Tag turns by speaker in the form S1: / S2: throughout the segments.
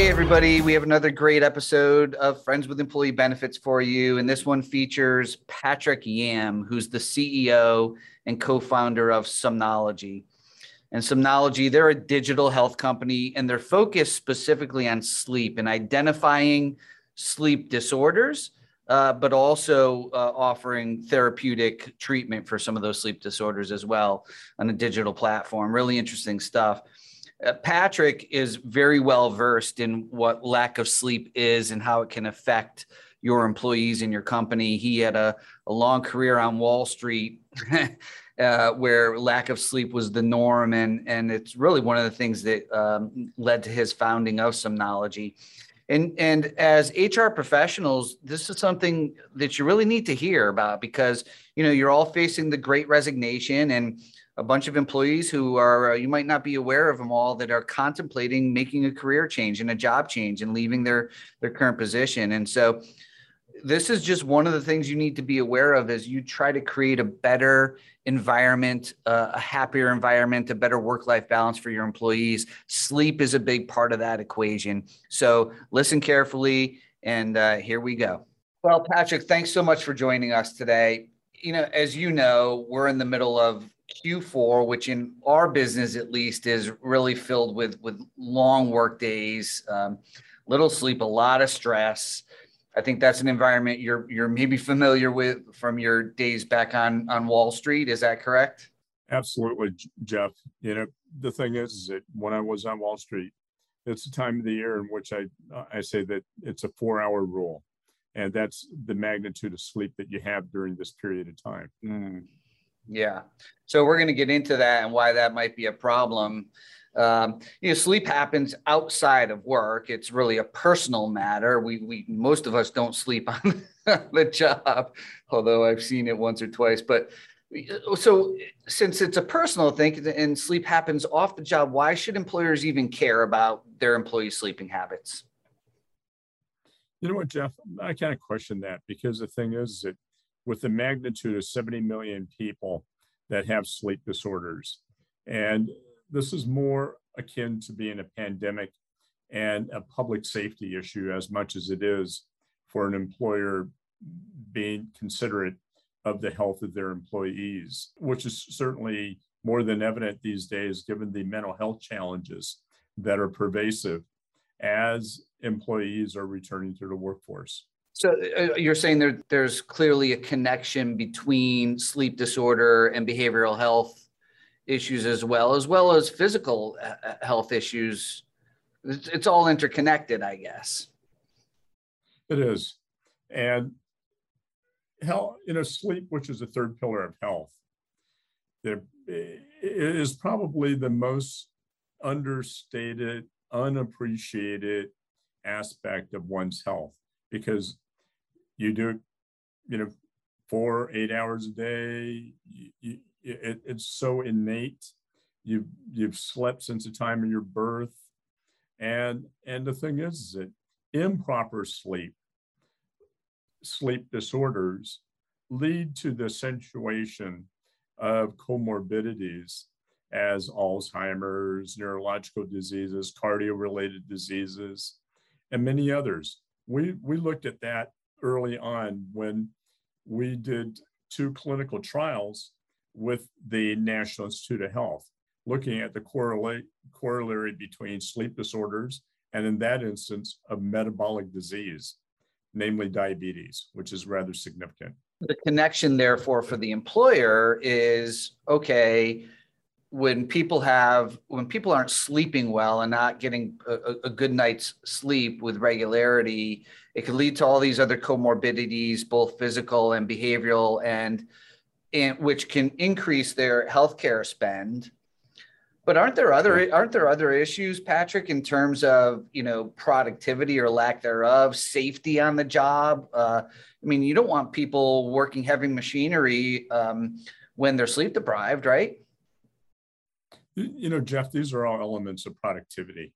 S1: Hey, everybody. We have another great episode of Friends with Employee Benefits for you. And this one features Patrick Yam, who's the CEO and co founder of Somnology. And Somnology, they're a digital health company and they're focused specifically on sleep and identifying sleep disorders, uh, but also uh, offering therapeutic treatment for some of those sleep disorders as well on a digital platform. Really interesting stuff. Uh, Patrick is very well versed in what lack of sleep is and how it can affect your employees in your company. He had a, a long career on Wall Street uh, where lack of sleep was the norm. And, and it's really one of the things that um, led to his founding of Somnology. And, and as HR professionals, this is something that you really need to hear about because, you know, you're all facing the great resignation and a bunch of employees who are uh, you might not be aware of them all that are contemplating making a career change and a job change and leaving their their current position. And so this is just one of the things you need to be aware of as you try to create a better environment uh, a happier environment a better work life balance for your employees. Sleep is a big part of that equation. So listen carefully and uh, here we go. Well patrick thanks so much for joining us today. You know as you know we're in the middle of Q4, which in our business at least is really filled with with long work days, um, little sleep, a lot of stress. I think that's an environment you're you're maybe familiar with from your days back on on Wall Street. Is that correct?
S2: Absolutely, Jeff. You know the thing is, is that when I was on Wall Street, it's the time of the year in which I I say that it's a four hour rule, and that's the magnitude of sleep that you have during this period of time.
S1: Mm. Yeah. So we're going to get into that and why that might be a problem. Um, you know, sleep happens outside of work. It's really a personal matter. We, we most of us don't sleep on the job, although I've seen it once or twice. But so, since it's a personal thing and sleep happens off the job, why should employers even care about their employees' sleeping habits?
S2: You know what, Jeff? I kind of question that because the thing is that with the magnitude of 70 million people that have sleep disorders. And this is more akin to being a pandemic and a public safety issue as much as it is for an employer being considerate of the health of their employees, which is certainly more than evident these days given the mental health challenges that are pervasive as employees are returning to the workforce.
S1: So uh, you're saying there, there's clearly a connection between sleep disorder and behavioral health issues as well, as well as physical uh, uh, health issues. It's, it's all interconnected, I guess.
S2: It is. And health, you know, sleep, which is the third pillar of health, there is probably the most understated, unappreciated aspect of one's health because you do it, you know, four, eight hours a day. You, you, it, it's so innate. You've you've slept since the time of your birth, and and the thing is, is that improper sleep, sleep disorders, lead to the accentuation of comorbidities as Alzheimer's, neurological diseases, cardio-related diseases, and many others. We we looked at that early on when we did two clinical trials with the National Institute of Health, looking at the correlate, corollary between sleep disorders and, in that instance, of metabolic disease, namely diabetes, which is rather significant.
S1: The connection, therefore, for the employer is okay when people have when people aren't sleeping well and not getting a, a, good night's sleep with regularity it can lead to all these other comorbidities both physical and behavioral and, and which can increase their healthcare spend. But aren't there other aren't there other issues patrick in terms of you know productivity or lack thereof safety on the job? Uh, i mean you don't want people working heavy machinery um, when they're sleep deprived right
S2: you know, Jeff, these are all elements of productivity.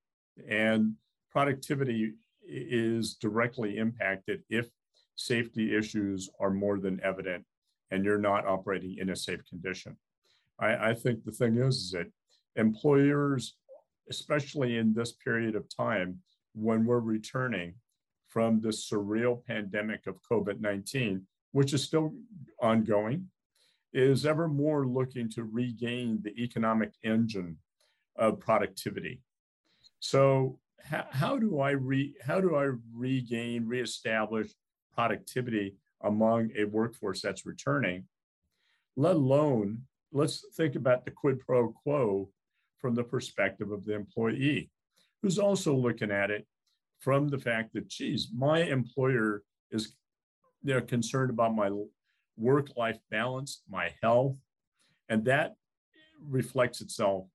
S2: And productivity is directly impacted if safety issues are more than evident and you're not operating in a safe condition. I, I think the thing is, is that employers, especially in this period of time when we're returning from the surreal pandemic of COVID 19, which is still ongoing, is ever more looking to regain the economic engine of productivity. So, how, how do I re, how do I regain, reestablish productivity among a workforce that's returning? Let alone, let's think about the quid pro quo from the perspective of the employee, who's also looking at it from the fact that, geez, my employer is they're concerned about my work-life balance, my health, and that reflects itself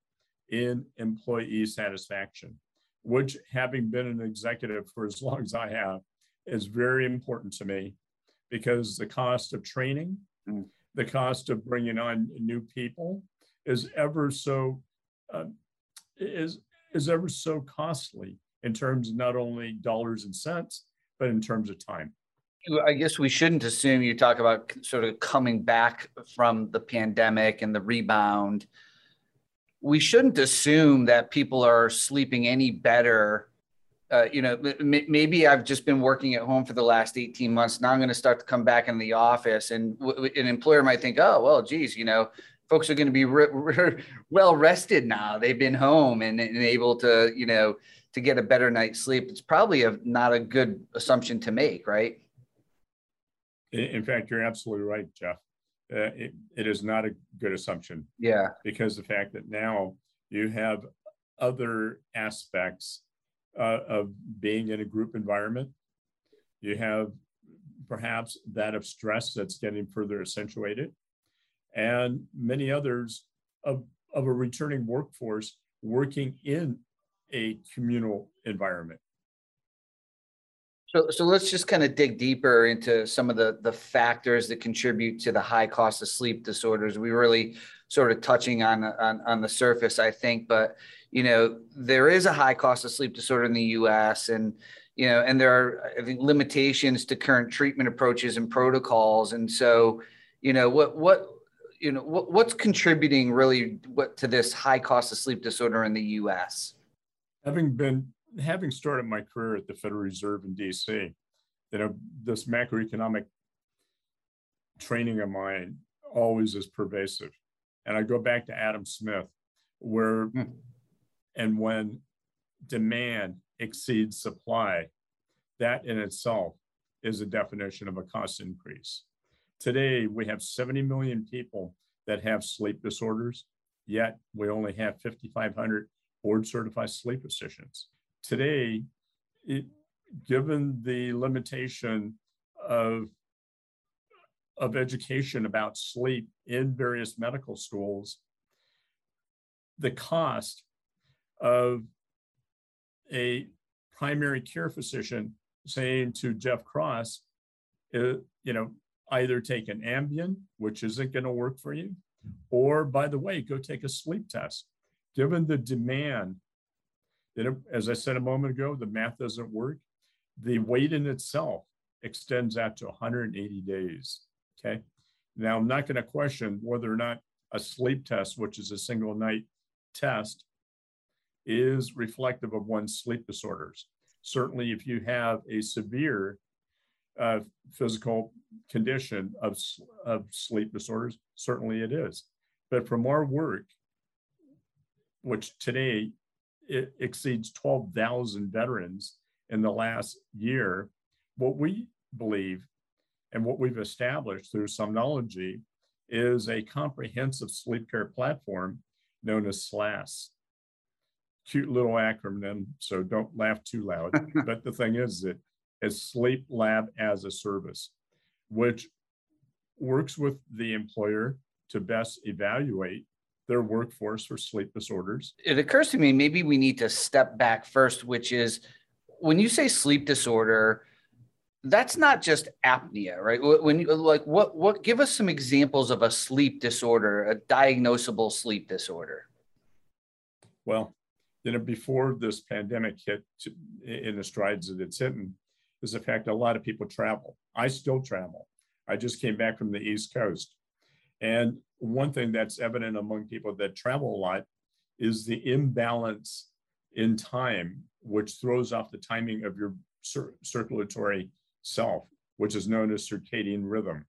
S2: in employee satisfaction, which having been an executive for as long as I have is very important to me because the cost of training, mm. the cost of bringing on new people is ever so uh, is is ever so costly in terms of not only dollars and cents, but in terms of time.
S1: I guess we shouldn't assume you talk about sort of coming back from the pandemic and the rebound. We shouldn't assume that people are sleeping any better. Uh, you know, m- maybe I've just been working at home for the last 18 months. Now I'm going to start to come back in the office, and w- an employer might think, "Oh, well, geez, you know, folks are going to be re- re- well rested now. They've been home and, and, able to, you know, to get a better night's sleep. It's probably a, not a good assumption to make, right?
S2: In fact, you're absolutely right, Jeff. Uh, it, it is not a good assumption.
S1: Yeah.
S2: Because the fact that now you have other aspects uh, of being in a group environment, you have perhaps that of stress that's getting further accentuated and many others of, of a returning workforce working in a communal environment.
S1: So, so let's just kind of dig deeper into some of the, the factors that contribute to the high cost of sleep disorders. We really sort of touching on, on, on the surface, I think, but you know, there is a high cost of sleep disorder in the US and, you know, and there are I think limitations to current treatment approaches and protocols. And so, you know, what, what, you know what, what's contributing really what to this high cost of sleep disorder in the U.S.
S2: Having been having started my career at the Federal Reserve in D.C., you know this macroeconomic training of mine always is pervasive, and I go back to Adam Smith, where hmm. and when demand exceeds supply, that in itself is a definition of a cost increase. Today, we have 70 million people that have sleep disorders, yet we only have 5,500 board certified sleep physicians. Today, it, given the limitation of, of education about sleep in various medical schools, the cost of a primary care physician saying to Jeff Cross, uh, you know, either take an Ambien, which isn't going to work for you, or by the way, go take a sleep test. Given the demand, as I said a moment ago, the math doesn't work. The wait in itself extends out to 180 days. Okay. Now, I'm not going to question whether or not a sleep test, which is a single night test, is reflective of one's sleep disorders. Certainly, if you have a severe uh, physical condition of, of sleep disorders? Certainly it is. But from our work, which today it exceeds 12,000 veterans in the last year, what we believe and what we've established through Somnology is a comprehensive sleep care platform known as SLAS. Cute little acronym, so don't laugh too loud. but the thing is that it's Sleep Lab as a Service which works with the employer to best evaluate their workforce for sleep disorders.
S1: It occurs to me maybe we need to step back first, which is when you say sleep disorder, that's not just apnea, right? When you like what what give us some examples of a sleep disorder, a diagnosable sleep disorder.
S2: Well, you know, before this pandemic hit in the strides that it's hitting, is the fact that a lot of people travel. I still travel. I just came back from the East Coast. And one thing that's evident among people that travel a lot is the imbalance in time, which throws off the timing of your cir- circulatory self, which is known as circadian rhythm.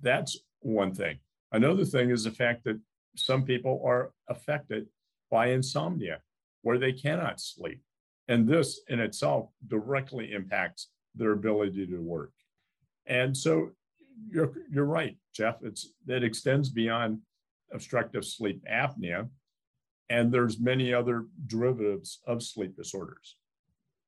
S2: That's one thing. Another thing is the fact that some people are affected by insomnia, where they cannot sleep. And this in itself directly impacts their ability to work. And so you're, you're right, Jeff. It's, it extends beyond obstructive sleep apnea. And there's many other derivatives of sleep disorders.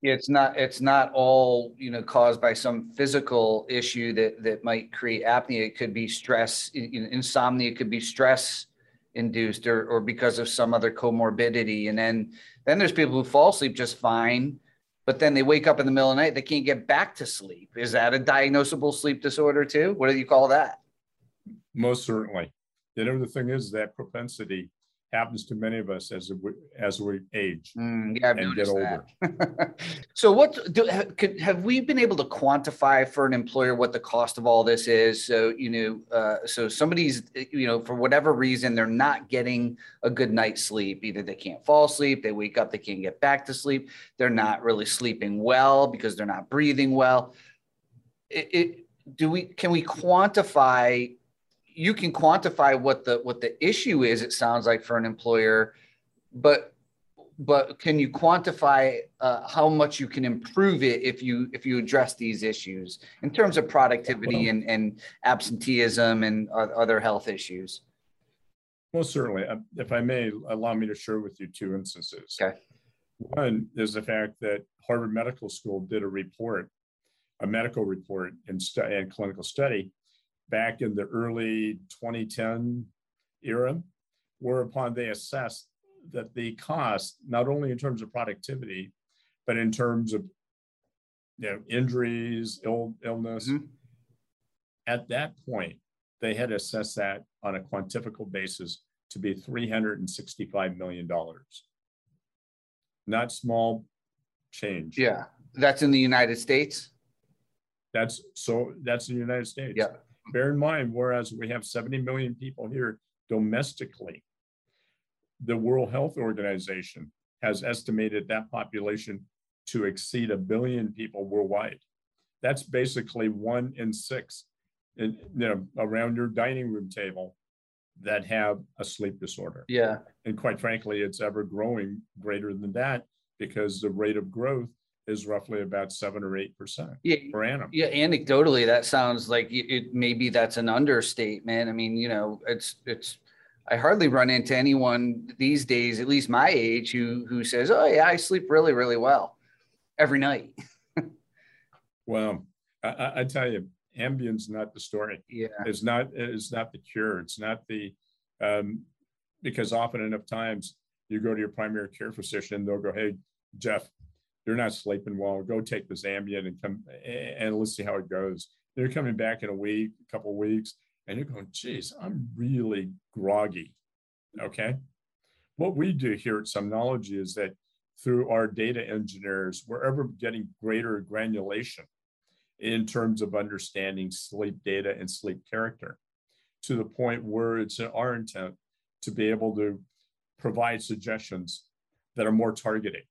S1: It's not, it's not all, you know, caused by some physical issue that, that might create apnea. It could be stress, insomnia could be stress induced or, or because of some other comorbidity. And then, then there's people who fall asleep just fine, but then they wake up in the middle of the night, they can't get back to sleep. Is that a diagnosable sleep disorder too? What do you call that?
S2: Most certainly. You know, the thing is that propensity happens to many of us as we, as we age
S1: mm, yeah, and get older. so, what do, could, have we been able to quantify for an employer what the cost of all this is? So, you know, uh, so somebody's, you know, for whatever reason, they're not getting a good night's sleep. Either they can't fall asleep, they wake up, they can't get back to sleep. They're not really sleeping well because they're not breathing well. It, it do we can we quantify you can quantify what the what the issue is it sounds like for an employer but but can you quantify uh, how much you can improve it if you if you address these issues in terms of productivity and, and absenteeism and other health issues?
S2: Most certainly. Uh, if i may allow me to share with you two instances.
S1: Okay.
S2: One is the fact that harvard medical school did a report a medical report and, stu- and clinical study back in the early 2010 era, whereupon they assessed that the cost, not only in terms of productivity, but in terms of you know, injuries, Ill, illness, mm-hmm. at that point, they had assessed that on a quantifical basis to be $365 million. Not small change.
S1: Yeah. That's in the United States?
S2: That's so that's in the United States.
S1: Yeah
S2: bear in mind, whereas we have 70 million people here domestically, the World Health Organization has estimated that population to exceed a billion people worldwide. That's basically one in six in, you know, around your dining room table that have a sleep disorder.
S1: Yeah.
S2: And quite frankly, it's ever growing greater than that because the rate of growth is roughly about seven or eight percent
S1: yeah,
S2: per annum.
S1: Yeah, anecdotally, that sounds like it, it, maybe that's an understatement. I mean, you know, it's it's. I hardly run into anyone these days, at least my age, who who says, "Oh yeah, I sleep really, really well every night."
S2: well, I, I tell you, Ambien's not the story.
S1: Yeah,
S2: it's not. It's not the cure. It's not the um, because often enough times you go to your primary care physician, they'll go, "Hey, Jeff, you're not sleeping well. Go take this Ambien and come and let's see how it goes. They're coming back in a week, a couple of weeks, and you're going, geez, I'm really groggy. Okay. What we do here at Somnology is that through our data engineers, we're ever getting greater granulation in terms of understanding sleep data and sleep character to the point where it's our intent to be able to provide suggestions that are more targeting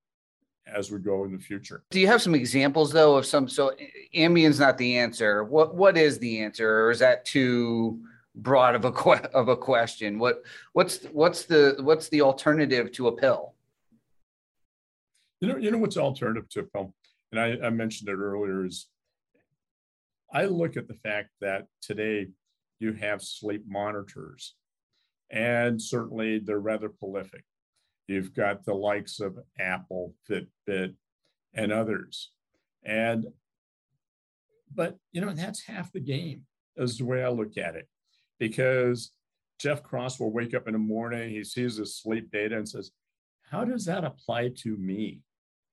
S2: as we go in the future.
S1: Do you have some examples though of some? So Ambien's not the answer. What what is the answer, or is that too broad of a que- of a question? What what's what's the what's the alternative to a pill?
S2: You know, you know what's alternative to a pill, and I, I mentioned it earlier. Is I look at the fact that today you have sleep monitors, and certainly they're rather prolific. You've got the likes of Apple, Fitbit, and others. And, but, you know, that's half the game, is the way I look at it. Because Jeff Cross will wake up in the morning, he sees his sleep data and says, How does that apply to me?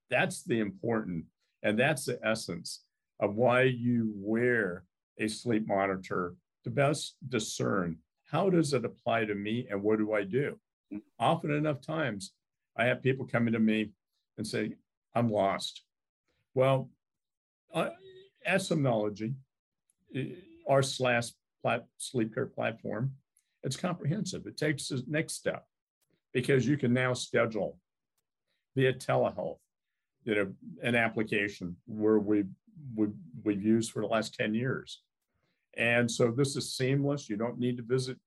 S2: That's the important, and that's the essence of why you wear a sleep monitor to best discern how does it apply to me and what do I do? Often enough times, I have people coming to me and say, I'm lost. Well, uh, as Somnology, our slash plat- sleep care platform, it's comprehensive. It takes the next step because you can now schedule via telehealth, you know, an application where we, we, we've used for the last 10 years. And so this is seamless. You don't need to visit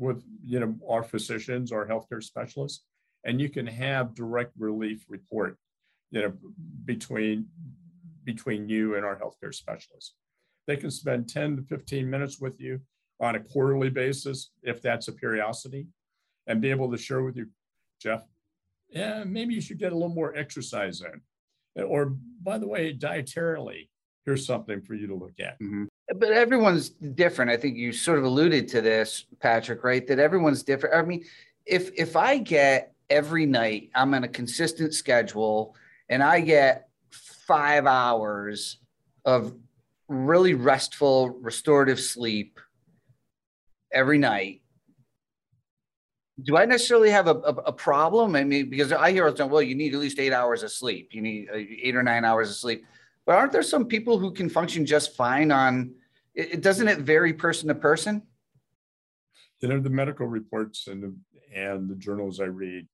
S2: with, you know, our physicians our healthcare specialists, and you can have direct relief report, you know, between, between you and our healthcare specialists. They can spend 10 to 15 minutes with you on a quarterly basis, if that's a curiosity, and be able to share with you, Jeff, yeah, maybe you should get a little more exercise in. Or, by the way, dietarily, here's something for you to look at.
S1: Mm-hmm. But everyone's different. I think you sort of alluded to this, Patrick, right? That everyone's different. I mean, if if I get every night, I'm on a consistent schedule, and I get five hours of really restful, restorative sleep every night, do I necessarily have a, a, a, problem? I mean, because I hear all the time, well, you need at least eight hours of sleep. You need uh, eight or nine hours of sleep. But aren't there some people who can function just fine on it? doesn't it vary person to person?
S2: You know, the medical reports and the, and the journals I read,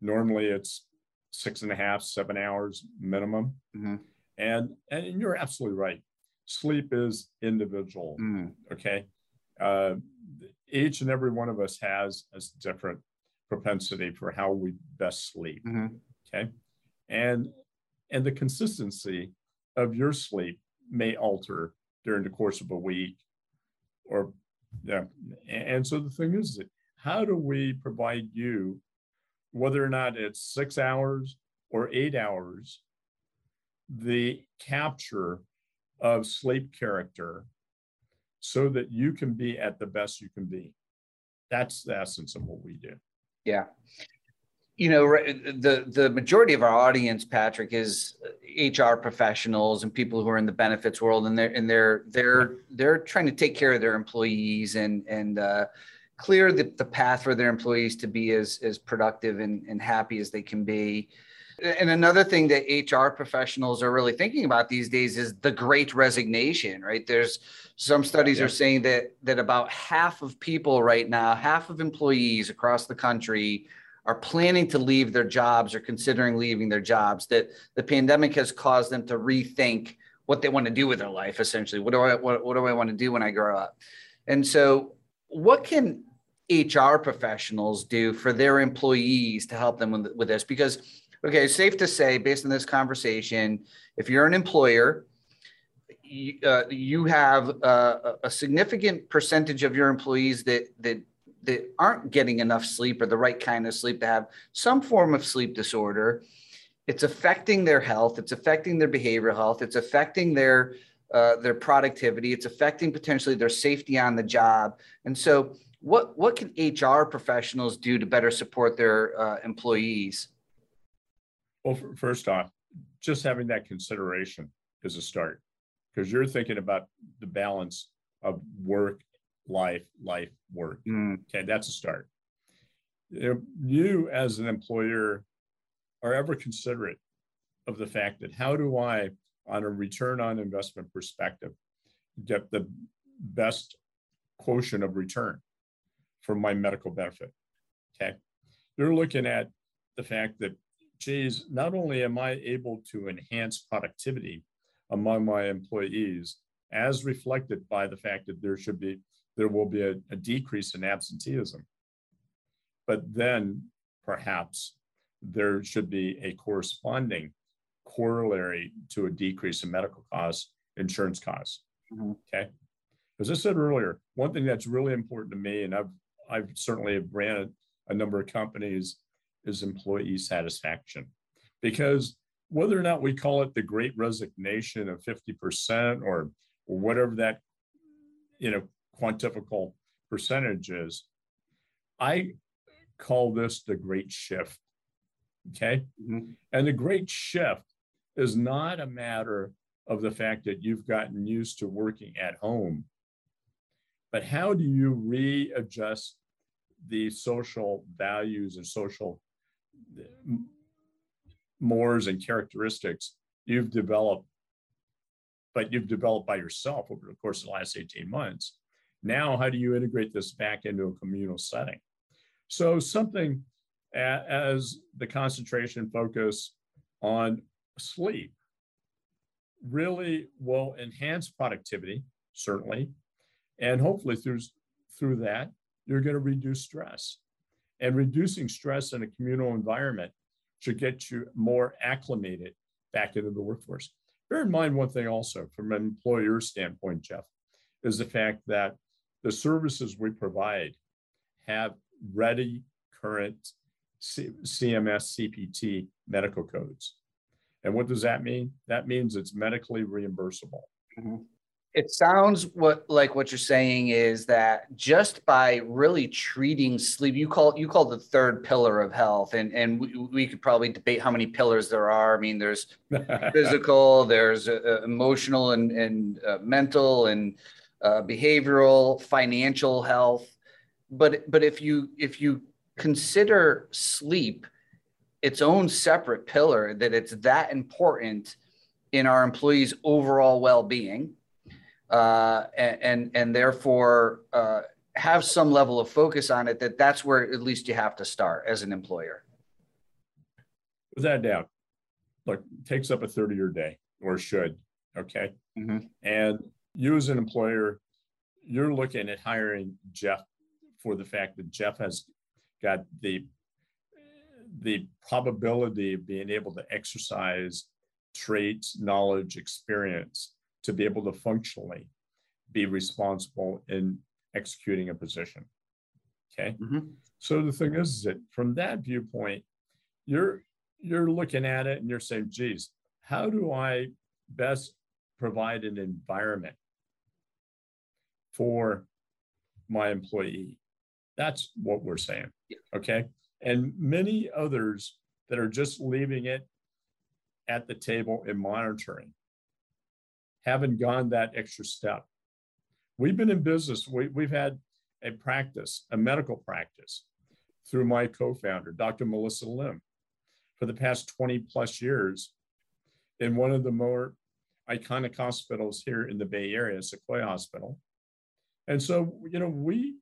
S2: normally it's six and a half, seven hours minimum. Mm-hmm. And, and you're absolutely right. Sleep is individual. Mm. Okay. Uh, each and every one of us has a different propensity for how we best sleep. Mm-hmm. Okay. And and the consistency of your sleep may alter during the course of a week or yeah. And so the thing is how do we provide you, whether or not it's six hours or eight hours, the capture of sleep character so that you can be at the best you can be. That's the essence of what we do.
S1: Yeah. You know, the the majority of our audience, Patrick, is HR professionals and people who are in the benefits world, and they're and they're they're they're trying to take care of their employees and and uh, clear the, the path for their employees to be as as productive and, and happy as they can be. And another thing that HR professionals are really thinking about these days is the great resignation, right? There's some studies yeah. are saying that that about half of people right now, half of employees across the country are planning to leave their jobs or considering leaving their jobs that the pandemic has caused them to rethink what they want to do with their life essentially. What do I what, what do I want to do when I grow up? And so what can HR professionals do for their employees to help them with, with this because Okay, safe to say, based on this conversation, if you're an employer, you, uh, you have uh, a significant percentage of your employees that that that aren't getting enough sleep or the right kind of sleep to have some form of sleep disorder. It's affecting their health. It's affecting their behavioral health. It's affecting their uh, their productivity. It's affecting potentially their safety on the job. And so, what what can HR professionals do to better support their uh, employees?
S2: Well, first off, just having that consideration is a start because you're thinking about the balance of work, life, life, work. Mm. Okay, that's a start. If you, as an employer, are ever considerate of the fact that how do I, on a return on investment perspective, get the best quotient of return for my medical benefit? Okay, you're looking at the fact that geez, not only am I able to enhance productivity among my employees, as reflected by the fact that there should be, there will be a, a decrease in absenteeism, but then perhaps there should be a corresponding corollary to a decrease in medical costs, insurance costs. Mm-hmm. Okay. As I said earlier, one thing that's really important to me, and I've I've certainly ran a number of companies is employee satisfaction. Because whether or not we call it the great resignation of 50% or, or whatever that, you know, quantifiable percentages. I call this the great shift. Okay. Mm-hmm. And the great shift is not a matter of the fact that you've gotten used to working at home, but how do you readjust the social values and social mores and characteristics you've developed, but you've developed by yourself over the course of the last 18 months. Now, how do you integrate this back into a communal setting? So, something as the concentration focus on sleep really will enhance productivity, certainly. And hopefully through, through that, you're going to reduce stress. And reducing stress in a communal environment should get you more acclimated back into the workforce. Bear in mind one thing also from an employer standpoint, Jeff, is the fact that the services we provide have ready current C- CMS CPT medical codes. And what does that mean? That means it's medically reimbursable. Mm-hmm.
S1: It sounds what like what you're saying is that just by really treating sleep, you call you call the third pillar of health, and and we, we could probably debate how many pillars there are. I mean, there's physical, there's uh, emotional and and uh, mental and uh, behavioral, financial health. But but if you if you consider sleep its own separate pillar, that it's that important in our employees' overall well-being, uh, and, and, and therefore uh, have some level of focus on it. That that's where at least you have to start as an employer.
S2: Without doubt, look, takes up a third of your day, or should. Okay, mm-hmm. and you as an employer, you're looking at hiring Jeff for the fact that Jeff has got the the probability of being able to exercise traits, knowledge, experience to be able to functionally be responsible in executing a position. Okay. Mm-hmm. So the thing is is that from that viewpoint, you're you're looking at it and you're saying, geez, how do I best provide an environment for my employee? That's what we're saying. Okay. And many others that are just leaving it at the table and monitoring haven't gone that extra step. We've been in business, we, we've had a practice, a medical practice through my co founder, Dr. Melissa Lim, for the past 20 plus years in one of the more iconic hospitals here in the Bay Area, Sequoia Hospital. And so, you know, we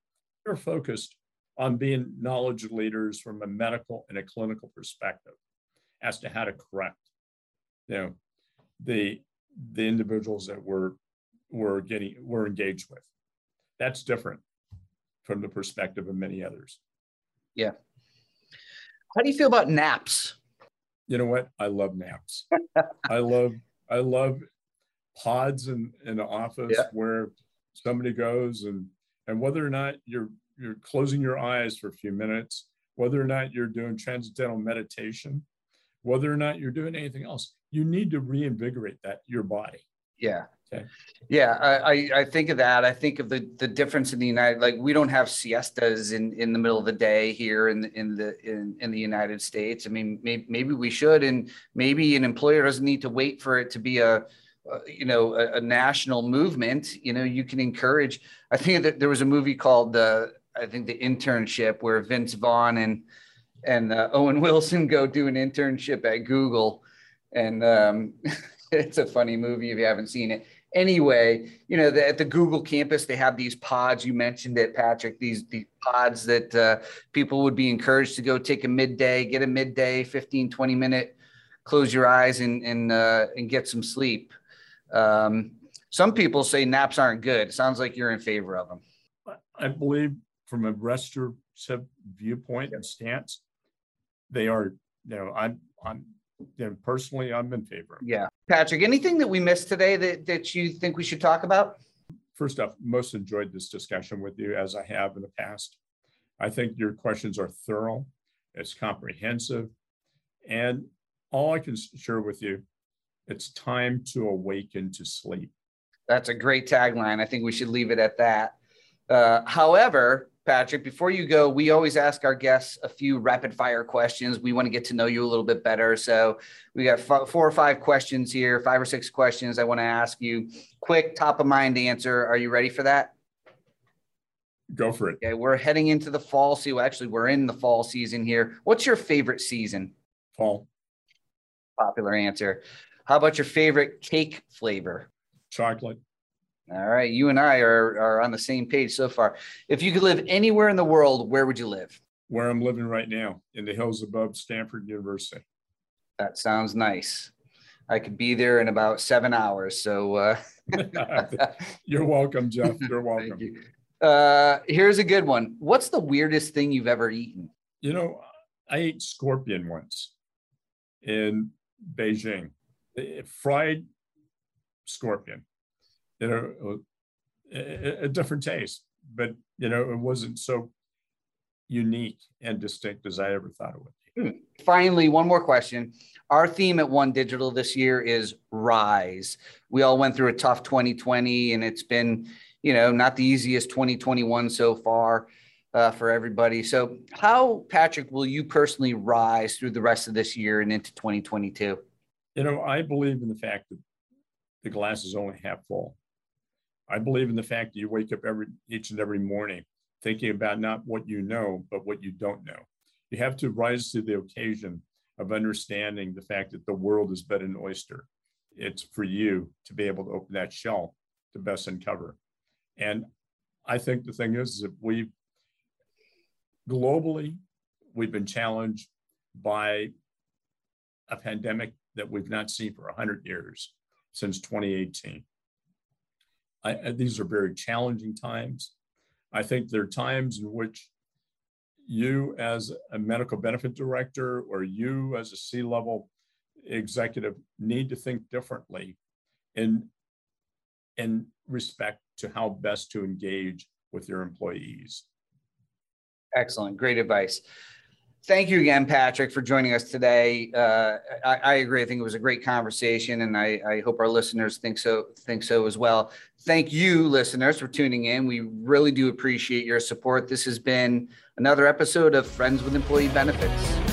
S2: are focused on being knowledge leaders from a medical and a clinical perspective as to how to correct, you know, the the individuals that we're we're getting we're engaged with. That's different from the perspective of many others.
S1: Yeah. How do you feel about naps?
S2: You know what? I love naps. I love I love pods in, in an office yeah. where somebody goes and and whether or not you're you're closing your eyes for a few minutes, whether or not you're doing transcendental meditation, whether or not you're doing anything else, you need to reinvigorate that your body.
S1: Yeah. Okay. Yeah, I, I think of that. I think of the the difference in the United. Like we don't have siestas in in the middle of the day here in the, in the in in the United States. I mean, maybe, maybe we should, and maybe an employer doesn't need to wait for it to be a uh, you know a, a, national movement you know you can encourage i think that there was a movie called uh, i think the internship where vince vaughn and and uh, owen wilson go do an internship at google. And um, it's a funny movie if you haven't seen it. Anyway you know the, at the google campus they have these pods. You mentioned it patrick these these pods that uh, people would be encouraged to go take a midday get a midday 15 20 minute close your eyes and and uh, and get some sleep um, some people say naps aren't good. Sounds like you're in favor of them.
S2: I believe from a restorative viewpoint and stance, they are, you know, I'm, I'm, you know, personally, I'm in favor.
S1: Yeah. Patrick, anything that we missed today that, that you think we should talk about?
S2: First off, most enjoyed this discussion with you as I have in the past. I think your questions are thorough, it's comprehensive, and all I can share with you it's time to awaken to sleep.
S1: That's a great tagline. I think we should leave it at that. Uh, however, Patrick, before you go, we always ask our guests a few rapid fire questions. We want to get to know you a little bit better. So we got f- four or five questions here, five or six questions I want to ask you. Quick, top of mind answer. Are you ready for that?
S2: Go for it.
S1: Okay, we're heading into the fall So Actually, we're in the fall season here. What's your favorite season?
S2: Fall.
S1: Popular answer. How about your favorite cake flavor?
S2: Chocolate.
S1: All right. You and I are, are on the same page so far. If you could live anywhere in the world, where would you live?
S2: where I'm living right now in the hills above Stanford University.
S1: That sounds nice. I could be there in about seven hours. So uh...
S2: you're welcome, Jeff. You're welcome. You.
S1: Uh, here's a good one. What's the weirdest thing you've ever eaten?
S2: You know, I ate scorpion once in Beijing, fried scorpion. You know, a, a different taste, but you know, it wasn't so unique and distinct as I ever thought it would be.
S1: Hmm. Finally, one more question. Our theme at OneDigital this year is Rise. We all went through a tough 2020, and it's been, you know, not the easiest 2021 so far uh, for everybody. So, how, Patrick, will you personally rise through the rest of this year and into 2022?
S2: You know, I believe in the fact that the glass is only half full. I believe in the fact that you wake up every each and every morning thinking about not what you know, but what you don't know. You have to rise to the occasion of understanding the fact that the world is but an oyster. It's for you to be able to open that shell to best uncover. And I think the thing is that we globally, we've been challenged by a pandemic that we've not seen for 100 years since 2018. I, these are very challenging times. I think there are times in which you, as a medical benefit director, or you, as a C level executive, need to think differently in, in respect to how best to engage with your employees.
S1: Excellent. Great advice. Thank you again, Patrick, for joining us today. Uh, I, I, agree. I think it was a great conversation, and I, I, hope our listeners think so think so as well. Thank you, listeners, for tuning in. We really do appreciate your support. This has been another episode of Friends with Employee Benefits.